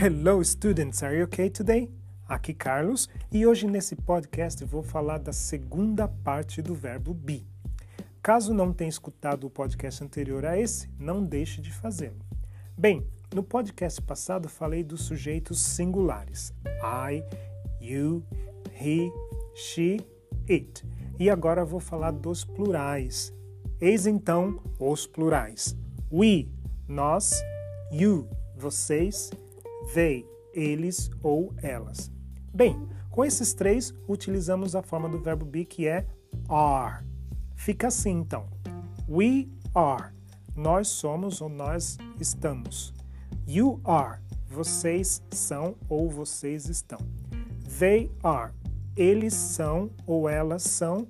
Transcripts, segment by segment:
Hello students, are you okay today? Aqui Carlos e hoje nesse podcast vou falar da segunda parte do verbo be. Caso não tenha escutado o podcast anterior a esse, não deixe de fazê-lo. Bem, no podcast passado falei dos sujeitos singulares: I, you, he, she, it. E agora vou falar dos plurais. Eis então os plurais: we, nós, you, vocês, they, eles ou elas. Bem, com esses três utilizamos a forma do verbo be que é are. Fica assim então: we are, nós somos ou nós estamos. You are, vocês são ou vocês estão. They are, eles são ou elas são,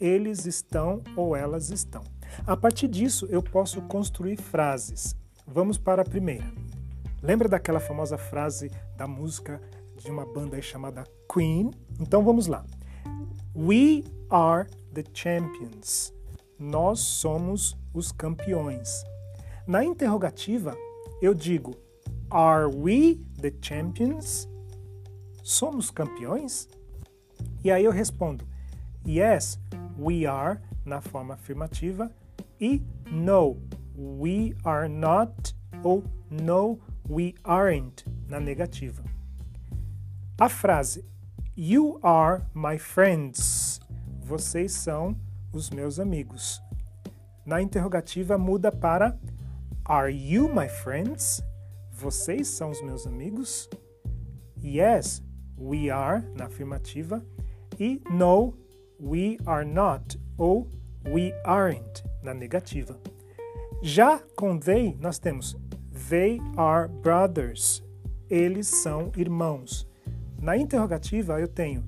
eles estão ou elas estão. A partir disso, eu posso construir frases. Vamos para a primeira. Lembra daquela famosa frase da música de uma banda chamada Queen? Então vamos lá. We are the champions. Nós somos os campeões. Na interrogativa, eu digo: Are we the champions? Somos campeões? E aí eu respondo: Yes, we are, na forma afirmativa, e No, we are not, ou No, we aren't, na negativa. A frase You are my friends. Vocês são os meus amigos. Na interrogativa muda para Are you my friends? Vocês são os meus amigos? Yes, we are, na afirmativa. E no, we are not, ou we aren't, na negativa. Já com they, nós temos They are brothers. Eles são irmãos. Na interrogativa, eu tenho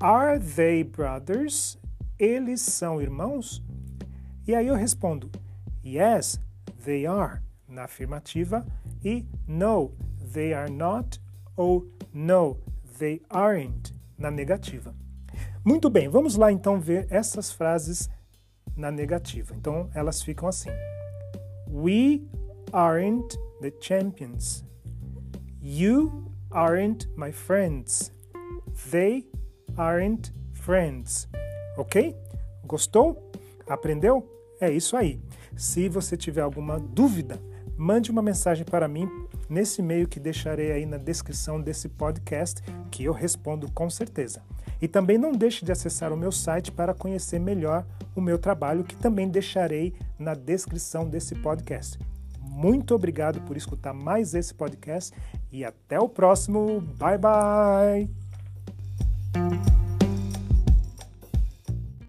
Are they brothers? Eles são irmãos? E aí eu respondo Yes, they are, na afirmativa, e No, they are not, ou No, they aren't, na negativa. Muito bem, vamos lá então ver essas frases na negativa. Então elas ficam assim: We aren't the champions. You aren't my friends. They aren't friends. Ok? Gostou? Aprendeu? É isso aí. Se você tiver alguma dúvida, mande uma mensagem para mim nesse e-mail que deixarei aí na descrição desse podcast, que eu respondo com certeza. E também não deixe de acessar o meu site para conhecer melhor o meu trabalho, que também deixarei na descrição desse podcast. Muito obrigado por escutar mais esse podcast e até o próximo. Bye bye!